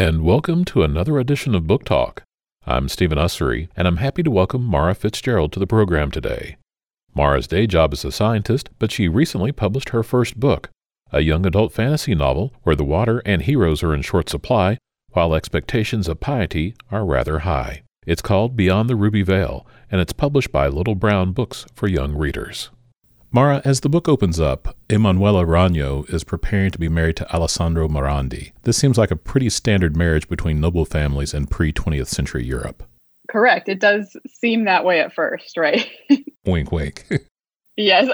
and welcome to another edition of Book Talk. I'm Stephen Ussery, and I'm happy to welcome Mara Fitzgerald to the program today. Mara's day job is a scientist, but she recently published her first book, a young adult fantasy novel where the water and heroes are in short supply, while expectations of piety are rather high. It's called Beyond the Ruby Veil, and it's published by Little Brown Books for young readers. Mara, as the book opens up, Emanuela Ragno is preparing to be married to Alessandro Morandi. This seems like a pretty standard marriage between noble families in pre 20th century Europe. Correct. It does seem that way at first, right? wink, wink. yes.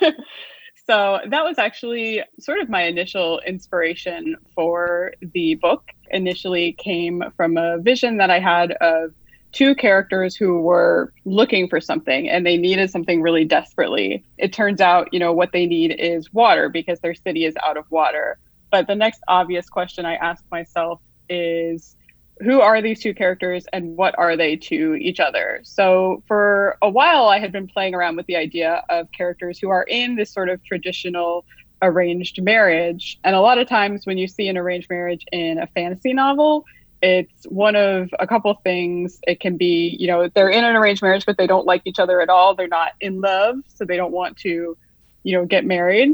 so that was actually sort of my initial inspiration for the book. Initially came from a vision that I had of two characters who were looking for something and they needed something really desperately. It turns out, you know, what they need is water because their city is out of water. But the next obvious question I ask myself is who are these two characters and what are they to each other? So, for a while, I had been playing around with the idea of characters who are in this sort of traditional arranged marriage. And a lot of times, when you see an arranged marriage in a fantasy novel, it's one of a couple things. It can be, you know, they're in an arranged marriage, but they don't like each other at all. They're not in love, so they don't want to, you know, get married.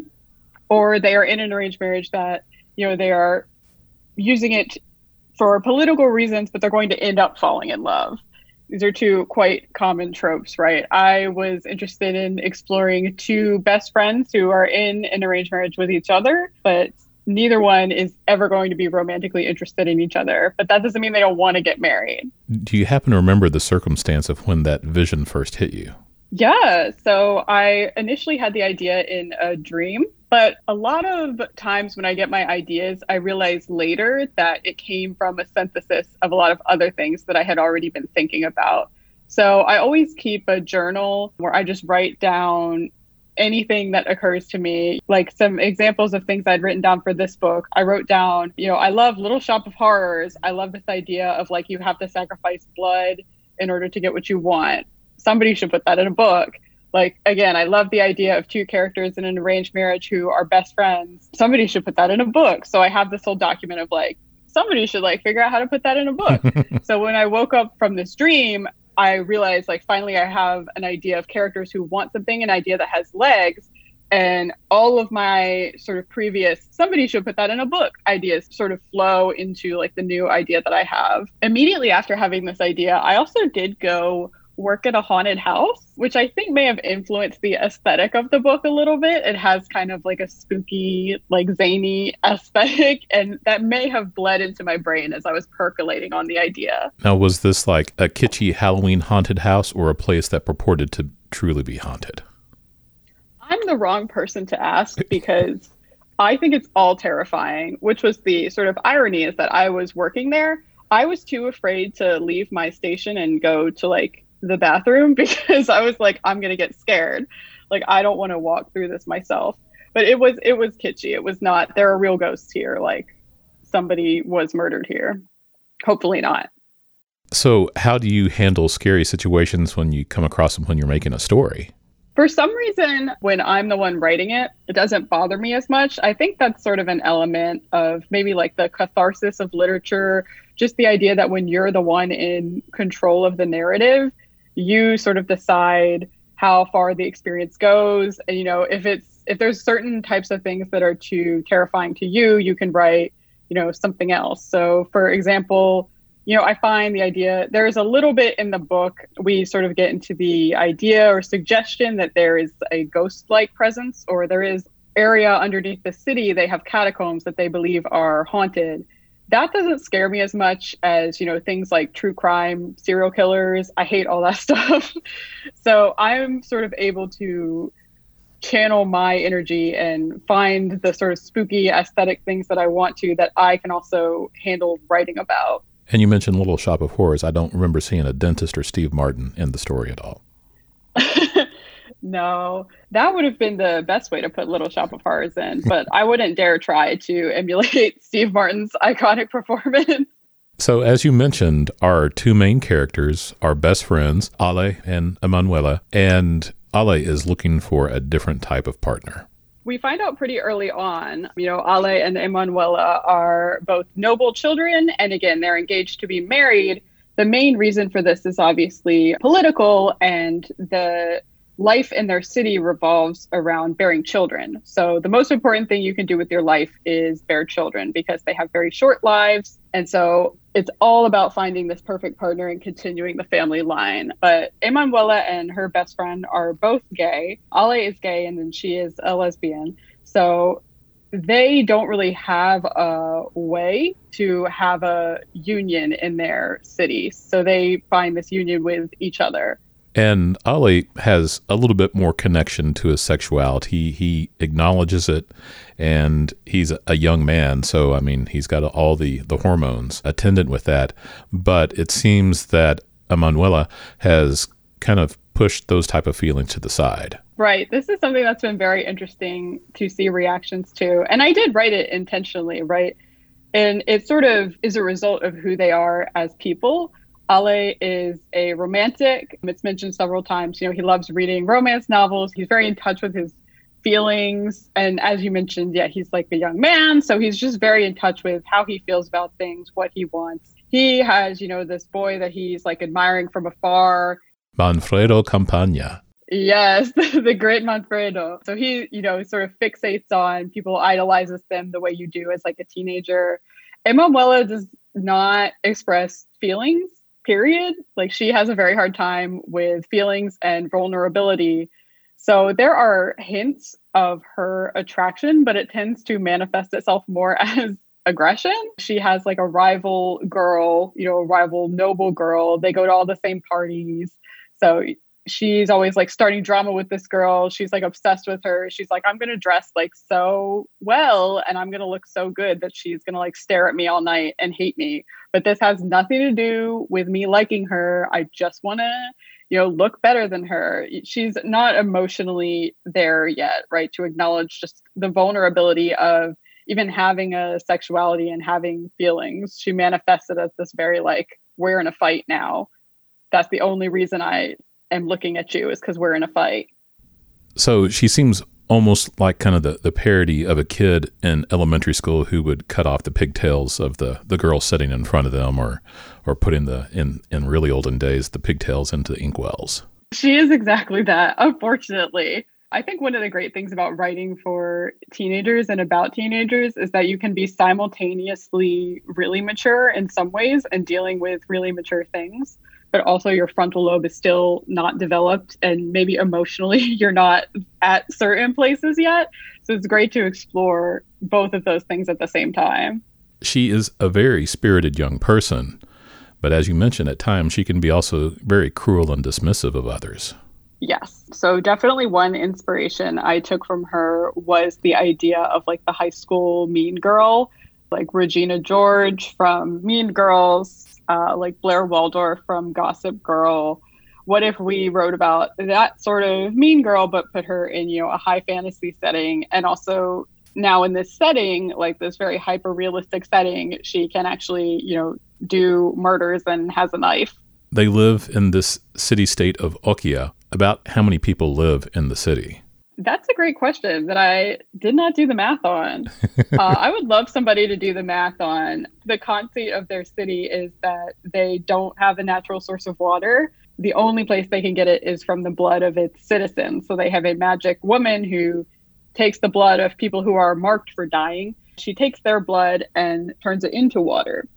Or they are in an arranged marriage that, you know, they are using it for political reasons, but they're going to end up falling in love. These are two quite common tropes, right? I was interested in exploring two best friends who are in an arranged marriage with each other, but neither one is ever going to be romantically interested in each other, but that doesn't mean they don't want to get married. Do you happen to remember the circumstance of when that vision first hit you? Yeah. So I initially had the idea in a dream, but a lot of times when I get my ideas, I realize later that it came from a synthesis of a lot of other things that I had already been thinking about. So I always keep a journal where I just write down anything that occurs to me. Like some examples of things I'd written down for this book. I wrote down, you know, I love Little Shop of Horrors. I love this idea of like you have to sacrifice blood in order to get what you want. Somebody should put that in a book. Like again, I love the idea of two characters in an arranged marriage who are best friends. Somebody should put that in a book. So I have this whole document of like somebody should like figure out how to put that in a book. so when I woke up from this dream, I realized like finally I have an idea of characters who want something, an idea that has legs. And all of my sort of previous, somebody should put that in a book ideas sort of flow into like the new idea that I have. Immediately after having this idea, I also did go work at a haunted house, which I think may have influenced the aesthetic of the book a little bit. It has kind of like a spooky, like zany aesthetic, and that may have bled into my brain as I was percolating on the idea. Now, was this like a kitschy Halloween haunted house or a place that purported to truly be haunted? I'm the wrong person to ask because I think it's all terrifying, which was the sort of irony is that I was working there. I was too afraid to leave my station and go to like the bathroom because I was like, I'm gonna get scared. Like I don't want to walk through this myself. But it was it was kitschy. It was not. There are real ghosts here. Like somebody was murdered here. Hopefully not. So, how do you handle scary situations when you come across them when you're making a story? For some reason, when I'm the one writing it, it doesn't bother me as much. I think that's sort of an element of maybe like the catharsis of literature, just the idea that when you're the one in control of the narrative, you sort of decide how far the experience goes. And you know if it's if there's certain types of things that are too terrifying to you you can write you know something else. So for example you know i find the idea there's a little bit in the book we sort of get into the idea or suggestion that there is a ghost like presence or there is area underneath the city they have catacombs that they believe are haunted that doesn't scare me as much as you know things like true crime serial killers. I hate all that stuff. So i'm sort of able to channel my energy and find the sort of spooky aesthetic things that i want to that i can also handle writing about. And you mentioned little shop of horrors. I don't remember seeing a dentist or steve martin in the story at all no, that would have been the best way to put Little Shop of Horrors in, but I wouldn't dare try to emulate Steve Martin's iconic performance. So, as you mentioned, our two main characters are best friends, Ale and Emanuela, and Ale is looking for a different type of partner. we find out pretty early on, you know, Ale and Emanuela are both noble children. And again, they're engaged to be married. The main reason for this is obviously political, and the life in their city revolves around bearing children. So the most important thing you can do with your life is bear children because they have very short lives. And so it's all about finding this perfect partner and continuing the family line. But Emanuela and her best friend are both gay. Ale is gay and then she is a lesbian. So they don't really have a way to have a union in their city. So they find this union with each other. And Ali has a little bit more connection to his sexuality. He acknowledges it, and he's a young man, so I mean, he's got all the the hormones attendant with that. But it seems that Emanuela has kind of pushed those type of feelings to the side. Right. This is something that's been very interesting to see reactions to, and I did write it intentionally, right? And it sort of is a result of who they are as people Ale is a romantic. It's mentioned several times. You know, he loves reading romance novels. He's very in touch with his feelings. And as you mentioned, yeah, he's like a young man. So he's just very in touch with how he feels about things, what he wants. He has, you know, this boy that he's like admiring from afar. Manfredo Campagna. Yes, the great Manfredo. So he, you know, sort of fixates on people, idolizes them the way you do as like a teenager. Emanuela does not express feelings period. Like she has a very hard time with feelings and vulnerability. So there are hints of her attraction, but it tends to manifest itself more as aggression. She has like a rival girl, you know, a rival noble girl. They go to all the same parties. So she's always like starting drama with this girl. She's like obsessed with her. She's like, I'm going to dress like so well and I'm going to look so good that she's going to like stare at me all night and hate me. But this has nothing to do with me liking her. I just want to, you know, look better than her. She's not emotionally there yet, right? To acknowledge just the vulnerability of even having a sexuality and having feelings. She manifested as this very like, we're in a fight now. That's the only reason I am looking at you is because we're in a fight. So she seems almost like kind of the, the parody of a kid in elementary school who would cut off the pigtails of the, the girl sitting in front of them or or putting the in, in really olden days the pigtails into the inkwells. She is exactly that, unfortunately. I think one of the great things about writing for teenagers and about teenagers is that you can be simultaneously really mature in some ways and dealing with really mature things but also your frontal lobe is still not developed and maybe emotionally you're not at certain places yet. So it's great to explore both of those things at the same time. She is a very spirited young person, but as you mentioned, at times she can be also very cruel and dismissive of others. Yes. So definitely one inspiration I took from her was the idea of like the high school mean girl, like Regina George from Mean Girls, uh, like Blair Waldorf from Gossip Girl. What if we wrote about that sort of mean girl, but put her in, you know, a high fantasy setting and also now in this setting, like this very hyper realistic setting, she can actually, you know, do murders and has a knife. They live in this city state of Occhia. About how many people live in the city? That's a great question that I did not do the math on. uh, I would love somebody to do the math on. The conceit of their city is that they don't have a natural source of water. The only place they can get it is from the blood of its citizens. So they have a magic woman who takes the blood of people who are marked for dying. She takes their blood and turns it into water.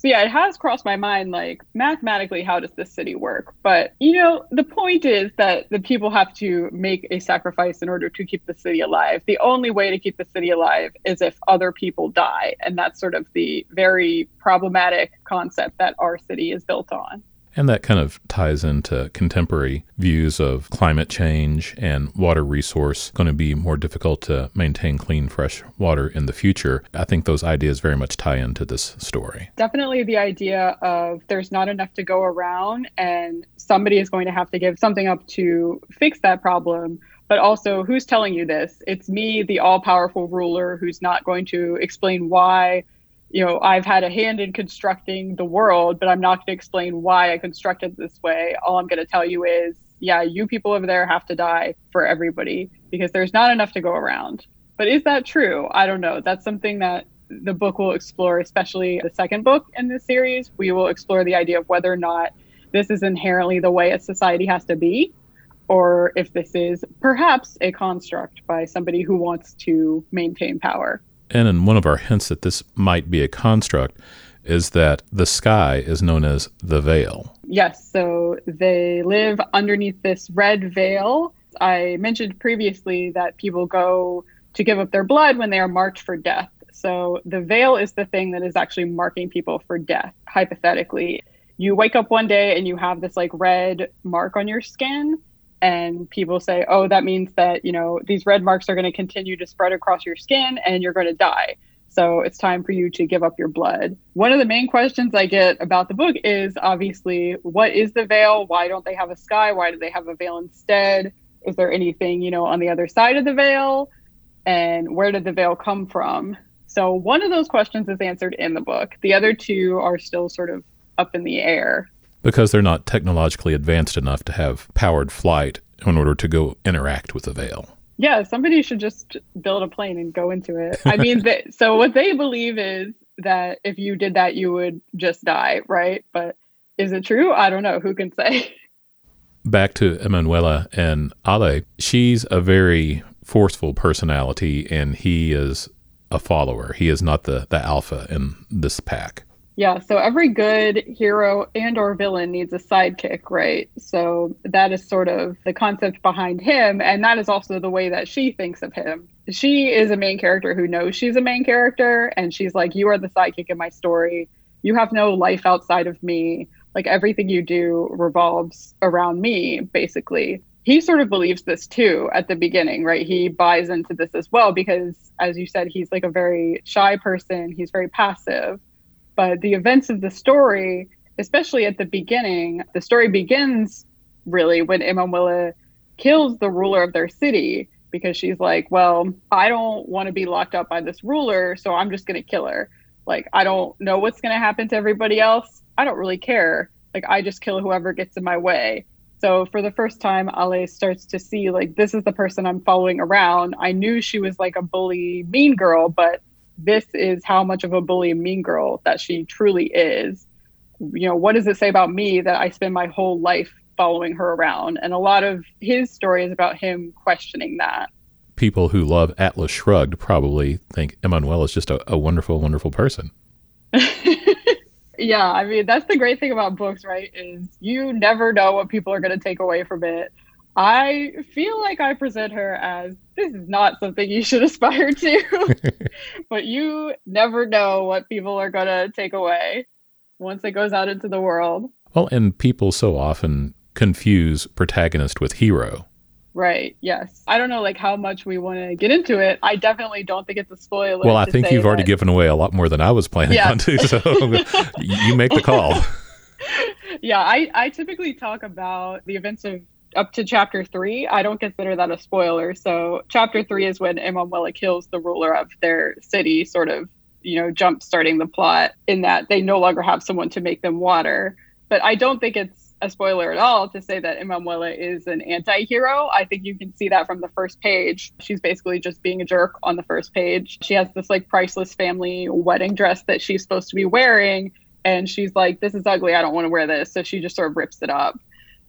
So yeah, it has crossed my mind like mathematically how does this city work? But you know, the point is that the people have to make a sacrifice in order to keep the city alive. The only way to keep the city alive is if other people die, and that's sort of the very problematic concept that our city is built on. And that kind of ties into contemporary views of climate change and water resource going to be more difficult to maintain clean, fresh water in the future. I think those ideas very much tie into this story. Definitely the idea of there's not enough to go around and somebody is going to have to give something up to fix that problem. But also, who's telling you this? It's me, the all powerful ruler, who's not going to explain why you know, I've had a hand in constructing the world, but I'm not going to explain why I constructed this way. All I'm going to tell you is, yeah, you people over there have to die for everybody because there's not enough to go around. But is that true? I don't know. That's something that the book will explore, especially the second book in this series. We will explore the idea of whether or not this is inherently the way a society has to be, or if this is perhaps a construct by somebody who wants to maintain power. And in one of our hints that this might be a construct is that the sky is known as the veil. Yes, so they live underneath this red veil. I mentioned previously that people go to give up their blood when they are marked for death. So the veil is the thing that is actually marking people for death, hypothetically. You wake up one day and you have this like red mark on your skin, and people say, oh, that means that, you know, these red marks are going to continue to spread across your skin and you're going to die. So it's time for you to give up your blood. One of the main questions I get about the book is obviously, what is the veil? Why don't they have a sky? Why do they have a veil instead? Is there anything, you know, on the other side of the veil? And where did the veil come from? So one of those questions is answered in the book. The other two are still sort of up in the air. Because they're not technologically advanced enough to have powered flight in order to go interact with the veil. Yeah, somebody should just build a plane and go into it. I mean, they, so what they believe is that if you did that, you would just die, right? But is it true? I don't know. Who can say? Back to Emanuela and Ale, she's a very forceful personality, and he is a follower. He is not the, the alpha in this pack. Yeah, so every good hero and or villain needs a sidekick, right? So that is sort of the concept behind him and that is also the way that she thinks of him. She is a main character who knows she's a main character and she's like you are the sidekick in my story. You have no life outside of me. Like everything you do revolves around me basically. He sort of believes this too at the beginning, right? He buys into this as well because as you said he's like a very shy person, he's very passive but the events of the story, especially at the beginning, the story begins really when Emanuela kills the ruler of their city because she's like, well, I don't want to be locked up by this ruler, so I'm just going to kill her. Like, I don't know what's going to happen to everybody else. I don't really care. Like, I just kill whoever gets in my way. So for the first time, Ale starts to see like this is the person I'm following around. I knew she was like a bully, mean girl, but this is how much of a bully and mean girl that she truly is. You know, what does it say about me that I spend my whole life following her around? And a lot of his story is about him questioning that. People who love Atlas Shrugged probably think Emanuel is just a, a wonderful, wonderful person. yeah, I mean, that's the great thing about books, right? Is you never know what people are going to take away from it. I feel like I present her as this is not something you should aspire to, but you never know what people are going to take away once it goes out into the world. Well, and people so often confuse protagonist with hero. Right. Yes. I don't know like how much we want to get into it. I definitely don't think it's a spoiler. Well, I think you've already given away a lot more than I was planning yeah. on to, so you make the call. Yeah, I, I typically talk about the events of up to chapter three. I don't consider that a spoiler. So chapter three is when Emanuela kills the ruler of their city, sort of, you know, jump starting the plot in that they no longer have someone to make them water. But I don't think it's a spoiler at all to say that Emanuela is an anti-hero. I think you can see that from the first page. She's basically just being a jerk on the first page. She has this like priceless family wedding dress that she's supposed to be wearing. And she's like, this is ugly. I don't want to wear this. So she just sort of rips it up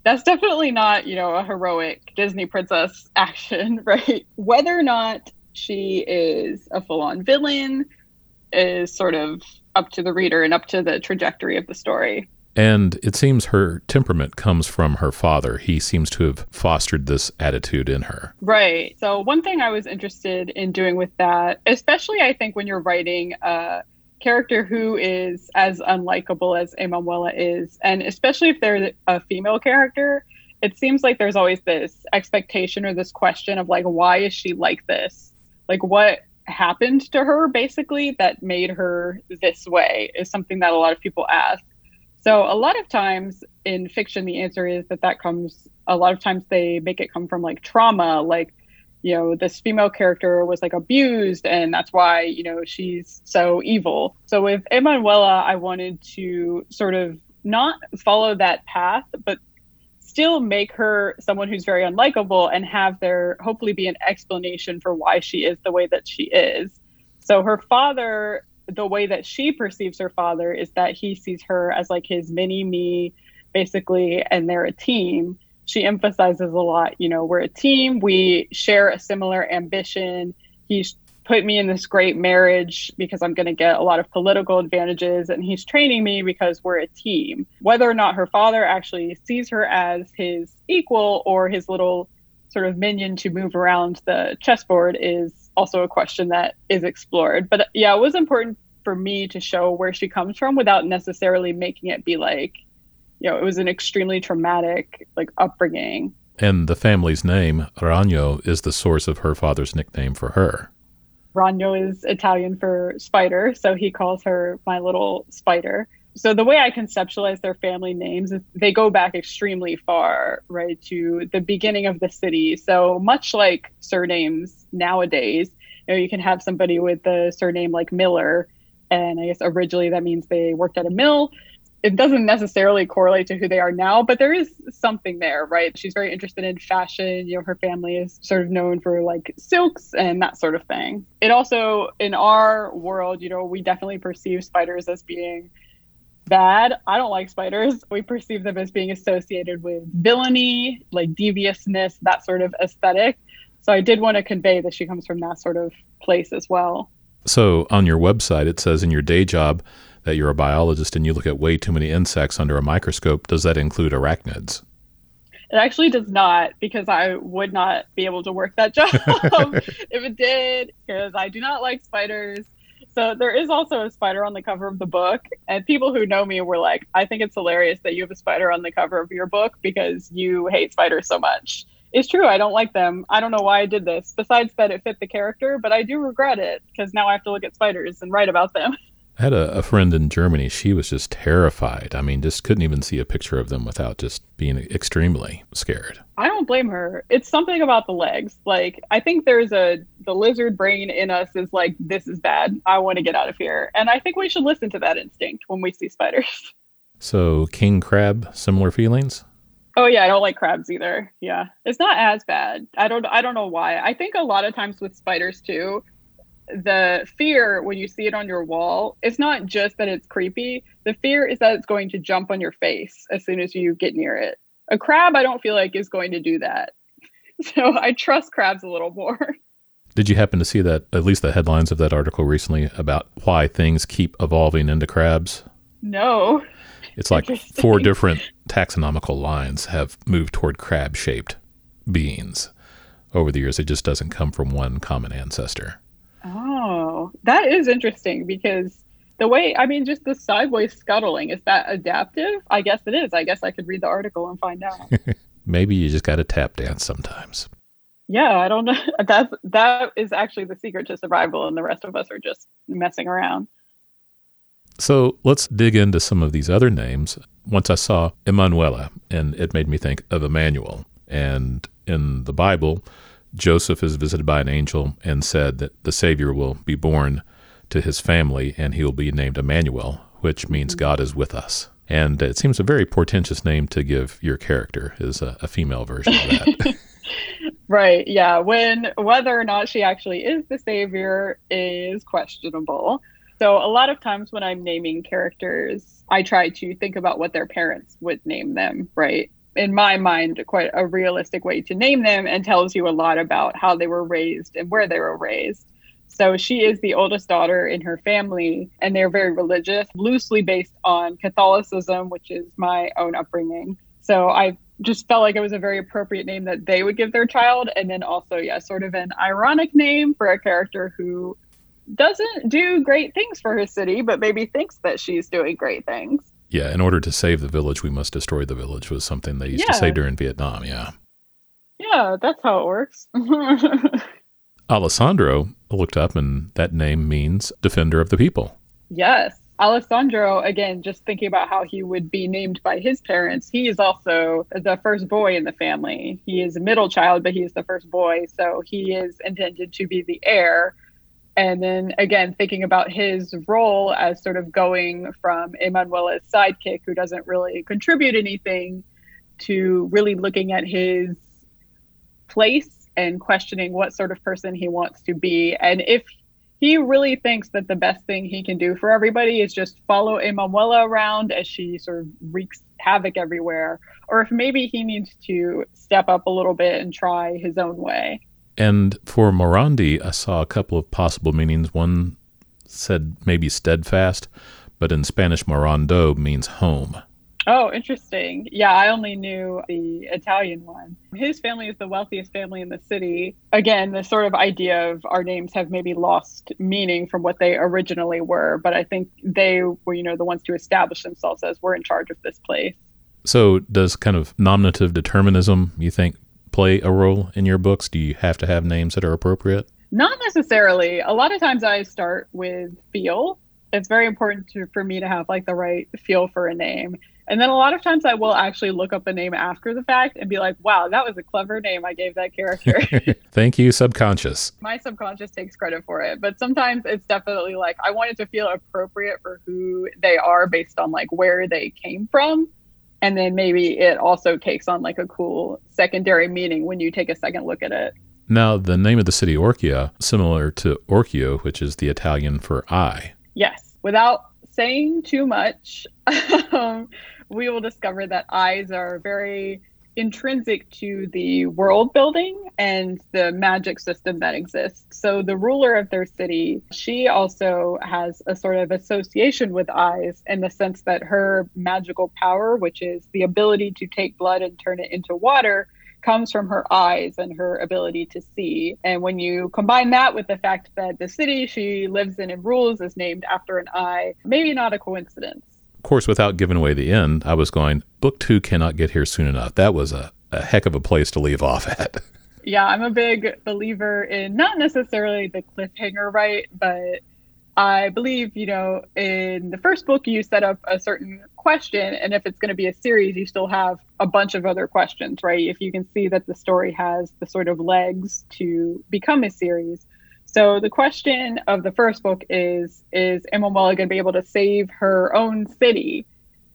that's definitely not, you know, a heroic Disney princess action, right? Whether or not she is a full on villain is sort of up to the reader and up to the trajectory of the story. And it seems her temperament comes from her father. He seems to have fostered this attitude in her. Right. So, one thing I was interested in doing with that, especially I think when you're writing a character who is as unlikable as Emanuela is, and especially if they're a female character, it seems like there's always this expectation or this question of like, why is she like this? Like, what happened to her basically that made her this way is something that a lot of people ask. So, a lot of times in fiction, the answer is that that comes, a lot of times they make it come from like trauma, like you know this female character was like abused and that's why you know she's so evil so with emanuela i wanted to sort of not follow that path but still make her someone who's very unlikable and have there hopefully be an explanation for why she is the way that she is. So her father, the way that she perceives her father is that he sees her as like his mini me, basically, and they're a team. She emphasizes a lot, you know, we're a team, we share a similar ambition. He's put me in this great marriage because I'm going to get a lot of political advantages. And he's training me because we're a team. Whether or not her father actually sees her as his equal or his little sort of minion to move around the chessboard is also a question that is explored. But yeah, it was important for me to show where she comes from without necessarily making it be like, you know, it was an extremely traumatic like upbringing. And the family's name, Ragno, is the source of her father's nickname for her. Ragno is Italian for spider, so he calls her my little spider. So the way I conceptualize their family names is they go back extremely far, right, to the beginning of the city. So much like surnames nowadays, you know, you can have somebody with the surname like Miller, and I guess originally that means they worked at a mill it doesn't necessarily correlate to who they are now, but there is something there, right? She's very interested in fashion. You know, her family is sort of known for like silks and that sort of thing. It also, in our world, you know, we definitely perceive spiders as being bad. I don't like spiders. We perceive them as being associated with villainy, like deviousness, that sort of aesthetic. So I did want to convey that she comes from that sort of place as well. So on your website, it says in your day job, that you're a biologist and you look at way too many insects under a microscope, does that include arachnids? It actually does not because I would not be able to work that job if it did because I do not like spiders. So there is also a spider on the cover of the book, and people who know me were like, "I think it's hilarious that you have a spider on the cover of your book because you hate spiders so much." It's true, I don't like them. I don't know why I did this. Besides that, it fit the character, but I do regret it because now I have to look at spiders and write about them. I had a, a, friend in Germany. She was just terrified. I mean, just couldn't even see a picture of them without just being extremely scared. I don't blame her. It's something about the legs. Like, I think there's a, the lizard brain in us is like, this is bad. I want to get out of here. And I think we should listen to that instinct when we see spiders. So, king crab, similar feelings? Oh yeah, I don't like crabs either. Yeah. It's not as bad. I don't I don't know why. I think a lot of times with spiders too, the fear when you see it on your wall, it's not just that it's creepy. The fear is that it's going to jump on your face as soon as you get near it. A crab, I don't feel like is going to do that. So I trust crabs a little more. Did you happen to see that, at least the headlines of that article recently about why things keep evolving into crabs? No. It's like four different taxonomical lines have moved toward crab shaped beings over the years. It just doesn't come from one common ancestor. That is interesting because the way, I mean, just the sideways scuttling, is that adaptive? I guess it is. I guess I could read the article and find out. Maybe you just got to tap dance sometimes. Yeah, I don't know. That's that is actually the secret to survival, and the rest of us are just messing around. So let's dig into some of these other names. Once I saw Emanuela, and it made me think of Emmanuel. And in the Bible, Joseph is visited by an angel and said that the Savior will be born to his family and he will be named Emmanuel, which means God is with us. And it seems a very portentous name to give your character is a, a female version of that. right. Yeah. When whether or not she actually is the savior is questionable. So a lot of times when I'm naming characters, I try to think about what their parents would name them, right? In my mind, quite a realistic way to name them and tells you a lot about how they were raised and where they were raised. So she is the oldest daughter in her family, and they're very religious, loosely based on Catholicism, which is my own upbringing. So I just felt like it was a very appropriate name that they would give their child. And then also, yeah, sort of an ironic name for a character who doesn't do great things for her city, but maybe thinks that she's doing great things. Yeah, in order to save the village, we must destroy the village was something they used yeah. to say during Vietnam. Yeah. Yeah, that's how it works. Alessandro looked up, and that name means defender of the people. Yes. Alessandro, again, just thinking about how he would be named by his parents, he is also the first boy in the family. He is a middle child, but he is the first boy. So he is intended to be the heir and then again thinking about his role as sort of going from Emanuela's sidekick who doesn't really contribute anything to really looking at his place and questioning what sort of person he wants to be. And if he really thinks that the best thing he can do for everybody is just follow Emanuela around as she sort of wreaks havoc everywhere, or if maybe he needs to step up a little bit and try his own way. And for Morandi, I saw a couple of possible meanings. One said maybe steadfast, but in Spanish, Morando means home. Oh, interesting. Yeah, I only knew the Italian one. His family is the wealthiest family in the city. Again, the sort of idea of our names have maybe lost meaning from what they originally were, but I think they were, you know, the ones to establish themselves as we're in charge of this place. So, does kind of nominative determinism, you think, play a role in your books? Do you have to have names that are appropriate? Not necessarily. A lot of times I start with feel. It's very important to, for me to have like the right feel for a name. And then a lot of times I will actually look up a name after the fact and be like, wow, that was a clever name I gave that character. Thank you, subconscious. My subconscious takes credit for it. But sometimes it's definitely like I want it to feel appropriate for who they are based on like where they came from. And then maybe it also takes on like a cool secondary meaning when you take a second look at it. Now, the name of the city Orcia, similar to occhio, which is the Italian for eye. Yes. Without saying too much, um, we will discover that eyes are very intrinsic to the world building and the magic system that exists. So the ruler of their city, she also has a sort of association with eyes in the sense that her magical power, which is the ability to take blood and turn it into water, comes from her eyes and her ability to see. And when you combine that with the fact that the city she lives in and rules is named after an eye, maybe not a coincidence. Of course, without giving away the end, I was going, book two cannot get here soon enough. That was a, a heck of a place to leave off at. Yeah, I'm a big believer in not necessarily the cliffhanger, right? But I believe, you know, in the first book, you set up a certain question. And if it's going to be a series, you still have a bunch of other questions, right? If you can see that the story has the sort of legs to become a series. So the question of the first book is Is Emma Emanuela going to be able to save her own city?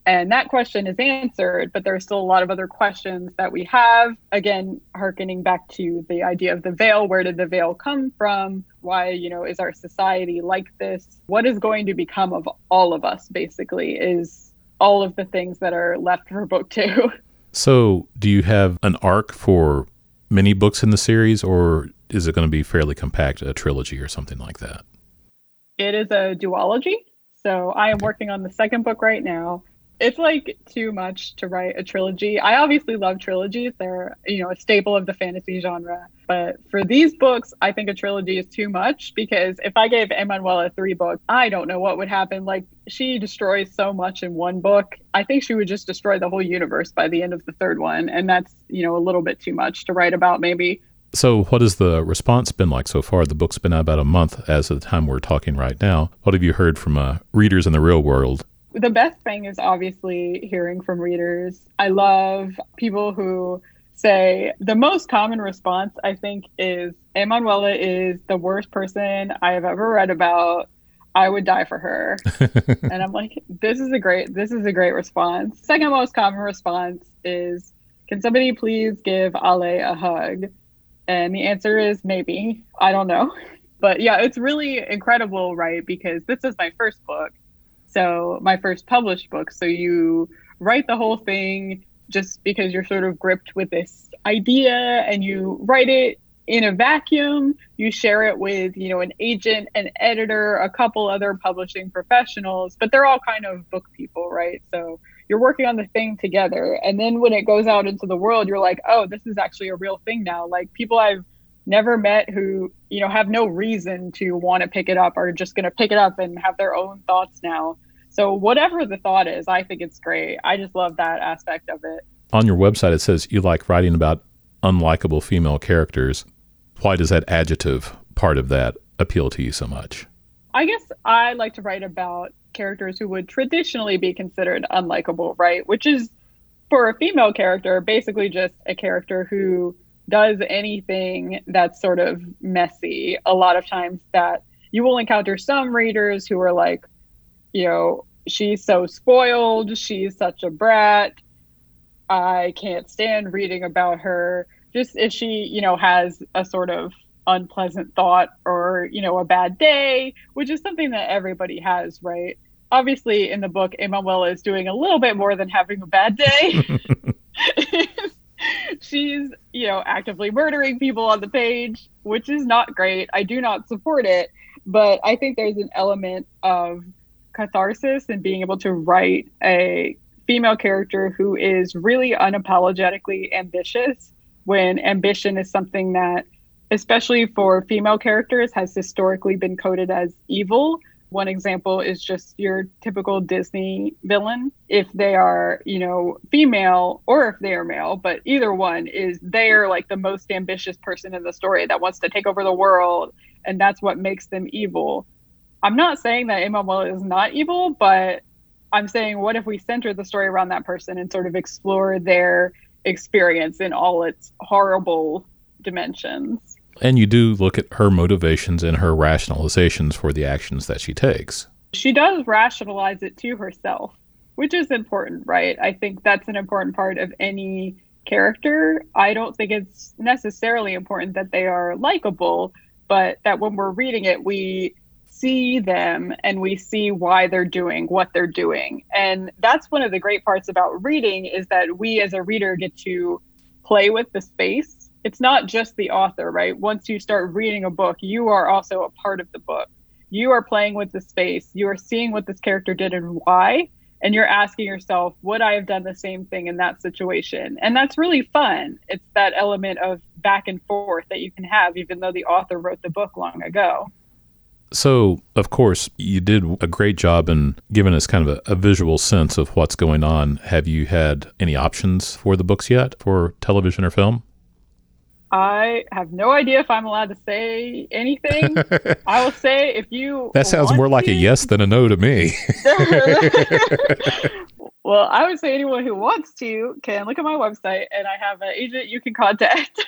And that question is answered, but there are still a lot of other questions that we have. Again, harkening back to the idea of the veil where did the veil come from? Why, you know, is our society like this? What is going to become of all of us, basically, is all of the things that are left for book two. So, do you have an arc for many books in the series, or is it going to be fairly compact, a trilogy or something like that? It is a duology. So I am working on the second book right now. It's like too much to write a trilogy. I obviously love trilogies. They're, you know, a staple of the fantasy genre. But for these books, I think a trilogy is too much because if I gave Emanuela three books, I don't know what would happen. Like she destroys so much in one book. I think she would just destroy the whole universe by the end of the third one. And that's, you know, a little bit too much to write about maybe. So, what has the response been like so far? The book's been out about a month as of the time we're talking right now. What have you heard from uh, readers in the real world? The best thing is obviously hearing from readers. I love people who say the most common response, I think, is Emanuela is the worst person I have ever read about. I would die for her. and I'm like, this is a great this is a great response. Second most common response is can somebody please give Ale a hug? And the answer is maybe. I don't know. But yeah, it's really incredible, right? Because this is my first book. So, my first published book. So, you write the whole thing just because you're sort of gripped with this idea and you write it in a vacuum you share it with you know an agent an editor a couple other publishing professionals but they're all kind of book people right so you're working on the thing together. And then when it goes out into the world you're like oh this is actually a real thing now. Like people i've never met who you know have no reason to want to pick it up are just going to pick it up and have their own thoughts now. So whatever the thought is i think it's great. I just love that aspect of it. On your website it says you like writing about unlikable female characters. Why does that adjective part of that appeal to you so much i guess i like to write about characters who would traditionally be considered unlikable, right? Which is for a female character, basically just a character who does anything that's sort of messy. A lot of times that you will encounter some readers who are like, you know, she's so spoiled, she's such a brat. I can't stand reading about her. Just if she, you know, has a sort of unpleasant thought or, you know, a bad day, which is something that everybody has, right? Obviously, in the book, Emanuela is doing a little bit more than having a bad day. She's, you know, actively murdering people on the page, which is not great. I do not support it, but I think there's an element of catharsis and being able to write a female character who is really unapologetically ambitious when ambition is something that especially for female characters has historically been coded as evil. One example is just your typical disney villain. If they are you know female or if they are male but either one is they're like the most ambitious person in the story that wants to take over the world and that's what makes them evil. I'm not saying that Emanuela is not evil, but I'm saying what if we center the story around that person and sort of explore their experience in all its horrible dimensions. And you do look at her motivations and her rationalizations for the actions that she takes. She does rationalize it to herself, which is important, right? I think that's an important part of any character. I don't think it's necessarily important that they are likable, but that when we're reading it, we see them and we see why they're doing what they're doing. And that's one of the great parts about reading is that we as a reader get to play with the space. It's not just the author, right? Once you start reading a book, you are also a part of the book. You are playing with the space. You are seeing what this character did and why. And you're asking yourself, would I have done the same thing in that situation? And that's really fun. It's that element of back and forth that you can have, even though the author wrote the book long ago. So, of course, you did a great job in giving us kind of a, a, visual sense of what's going on. Have you had any options for the books yet for television or film? I have no idea if I'm allowed to say anything. I will say if you. That sounds more like to, a yes than a no to me. well, I would say anyone who wants to can look at my website and I have an agent you can contact.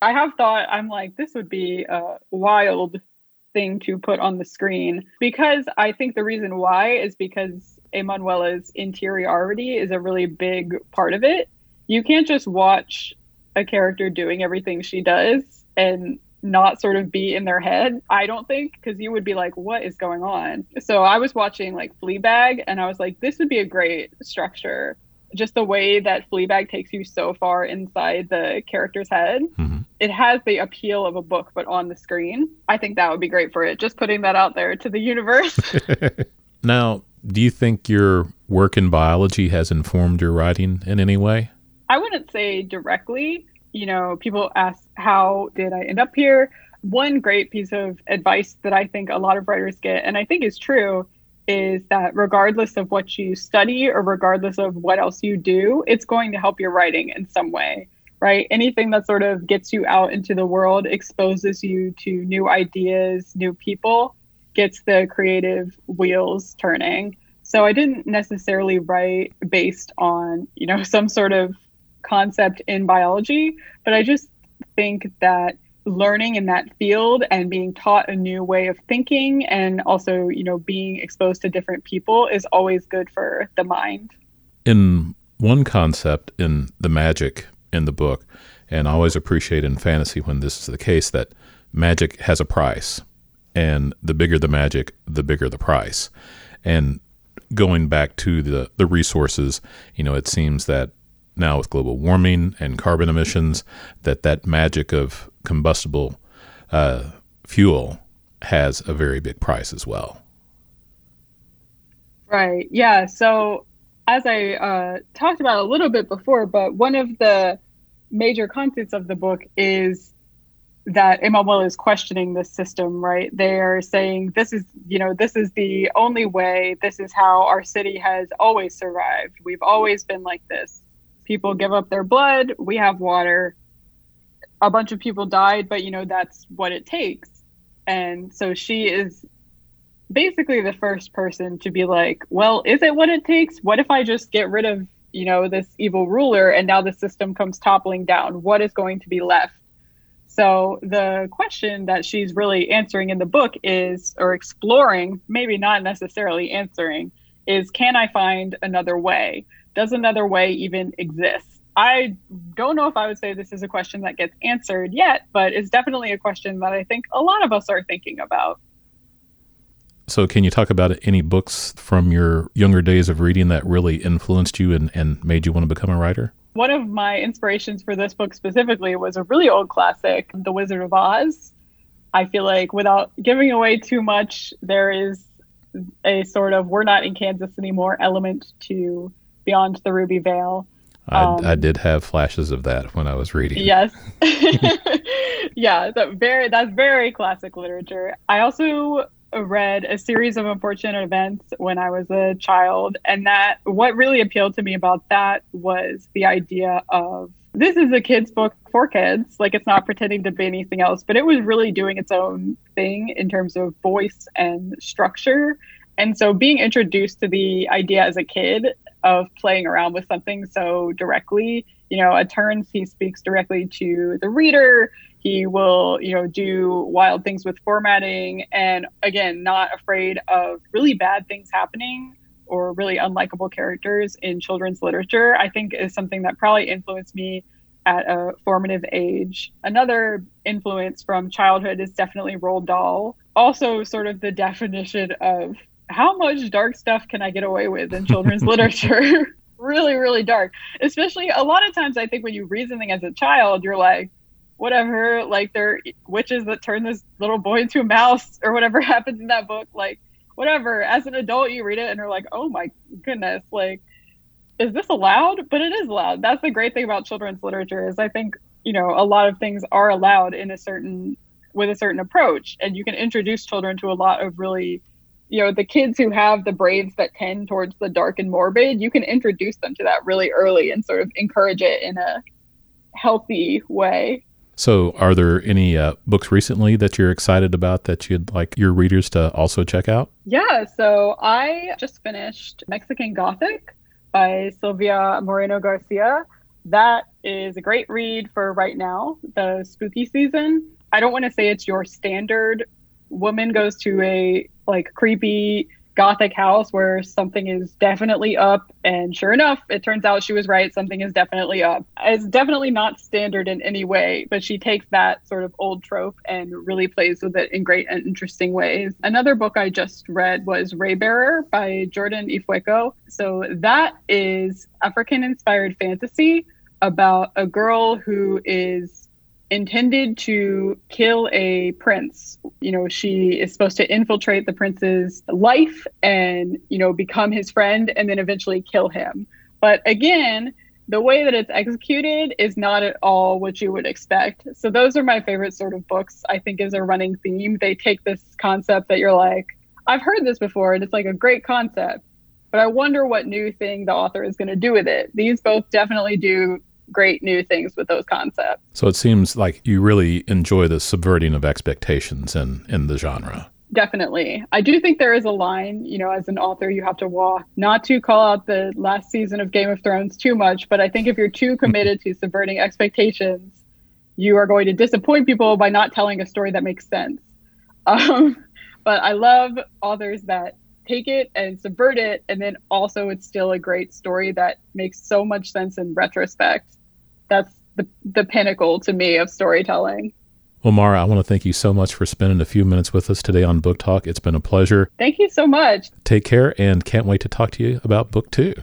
I have thought, I'm like, this would be a wild thing to put on the screen because I think the reason why is because Emanuela's interiority is a really big part of it. You can't just watch a character doing everything she does and not sort of be in their head. I don't think because you would be like, what is going on? So I was watching like Fleabag and I was like, this would be a great structure just the way that Fleabag takes you so far inside the character's head. Mm-hmm. It has the appeal of a book, but on the screen. I think that would be great for it. Just putting that out there to the universe. now, do you think your work in biology has informed your writing in any way? I wouldn't say directly. You know, people ask, how did I end up here? One great piece of advice that I think a lot of writers get, and I think is true, is that regardless of what you study or regardless of what else you do, it's going to help your writing in some way, right? Anything that sort of gets you out into the world, exposes you to new ideas, new people, gets the creative wheels turning. So I didn't necessarily write based on, you know, some sort of concept in biology, but I just think that learning in that field and being taught a new way of thinking and also you know being exposed to different people is always good for the mind. In one concept in the magic in the book and i always appreciate in fantasy when this is the case that magic has a price. And the bigger the magic the bigger the price. And going back to the the resources you know it seems that now with global warming and carbon emissions that that magic of combustible uh, fuel has a very big price as well. Right. Yeah. So, as I uh, talked about a little bit before, but one of the major contents of the book is that Emanuela is questioning this system, right? They're saying this is, you know, this is the only way, this is how our city has always survived. We've always been like this people give up their blood we have water. A bunch of people died but you know that's what it takes. And so she is basically the first person to be like well is it what it takes? What if i just get rid of you know this evil ruler and now the system comes toppling down? What is going to be left? So the question that she's really answering in the book is or exploring maybe not necessarily answering is can i find another way does another way even exist? I don't know if I would say this is a question that gets answered yet, but it's definitely a question that I think a lot of us are thinking about. So, can you talk about any books from your younger days of reading that really influenced you and, and made you want to become a writer? One of my inspirations for this book specifically was a really old classic, The Wizard of Oz. I feel like without giving away too much, there is a sort of we're not in Kansas anymore element to Beyond the Ruby Veil. I, um, I did have flashes of that when I was reading. Yes. yeah, that very that's very classic literature. I also read a series of unfortunate events when I was a child. And that what really appealed to me about that was the idea of this is a kid's book for kids. Like it's not pretending to be anything else, but it was really doing its own thing in terms of voice and structure. And so being introduced to the idea as a kid of playing around with something so directly, you know, at turns he speaks directly to the reader he will, you know, do wild things with formatting and again, not afraid of really bad things happening or really unlikable characters in children's literature, I think is something that probably influenced me at a formative age. Another influence from childhood is definitely Roald Dahl. Also, sort of the definition of how much dark stuff can I get away with in children's literature? really, really dark. Especially a lot of times, I think when you read something as a child, you're like, whatever, like they're witches that turn this little boy into a mouse or whatever happens in that book. Like, whatever. As an adult, you read it and you're like, oh my goodness, like, is this allowed? But it is allowed. That's the great thing about children's literature is I think, you know, a lot of things are allowed in a certain with a certain approach. And you can introduce children to a lot of really you know the kids who have the brains that tend towards the dark and morbid you can introduce them to that really early and sort of encourage it in a healthy way so, are there any uh, books recently that you're excited about that you'd like your readers to also check out? Yeah, so I just finished Mexican Gothic by Silvia Moreno Garcia. That is a great read for right now, the spooky season. I don't want to say it's your standard woman goes to a like creepy gothic house where something is definitely up and sure enough it turns out she was right something is definitely up. It's definitely not standard in any way but she takes that sort of old trope and really plays with it in great and interesting ways. Another book i just read was raybearer by jordan ifueko. So that is african inspired fantasy about a girl who is intended to kill a prince. You know, she is supposed to infiltrate the prince's life and, you know, become his friend and then eventually kill him. But again, the way that it's executed is not at all what you would expect. So those are my favorite sort of books, I think is a running theme. They take this concept that you're like, I've heard this before and it's like a great concept, but I wonder what new thing the author is going to do with it. These both definitely do great new things with those concepts. So it seems like you really enjoy the subverting of expectations in, in the genre. Definitely. I do think there is a line, you know, as an author, you have to walk, not to call out the last season of Game of Thrones too much, but I think if you're too committed to subverting expectations, you are going to disappoint people by not telling a story that makes sense. Um, but I love authors that take it and subvert it, and then also it's still a great story that makes so much sense in retrospect that's the, the pinnacle to me of storytelling. Well, Mara, I want to thank you so much for spending a few minutes with us today on Book Talk. It's been a pleasure. Thank you so much. Take care and can't wait to talk to you about book two.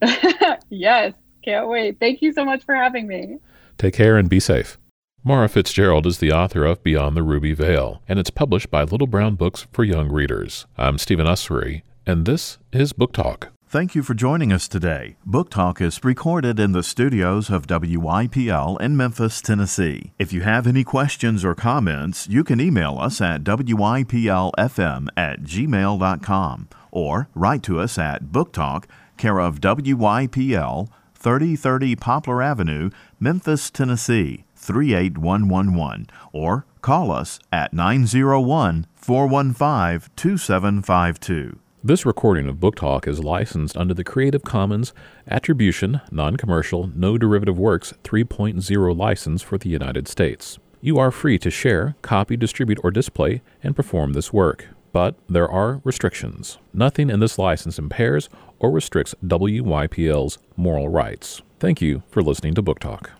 yes, can't wait. Thank you so much for having me. Take care and be safe. Mara Fitzgerald is the author of Beyond the Ruby Veil, and it's published by Little Brown Books for Young Readers. I'm Stephen Usery, and this is Book Talk. Thank you for joining us today. Book Talk is recorded in the studios of WYPL in Memphis, Tennessee. If you have any questions or comments, you can email us at WYPLFM at gmail.com or write to us at Book Talk, care of WYPL, 3030 Poplar Avenue, Memphis, Tennessee, 38111, or call us at 901 415 2752. This recording of Book Talk is licensed under the Creative Commons Attribution, Non Commercial, No Derivative Works 3.0 license for the United States. You are free to share, copy, distribute, or display and perform this work, but there are restrictions. Nothing in this license impairs or restricts WYPL's moral rights. Thank you for listening to Book Talk.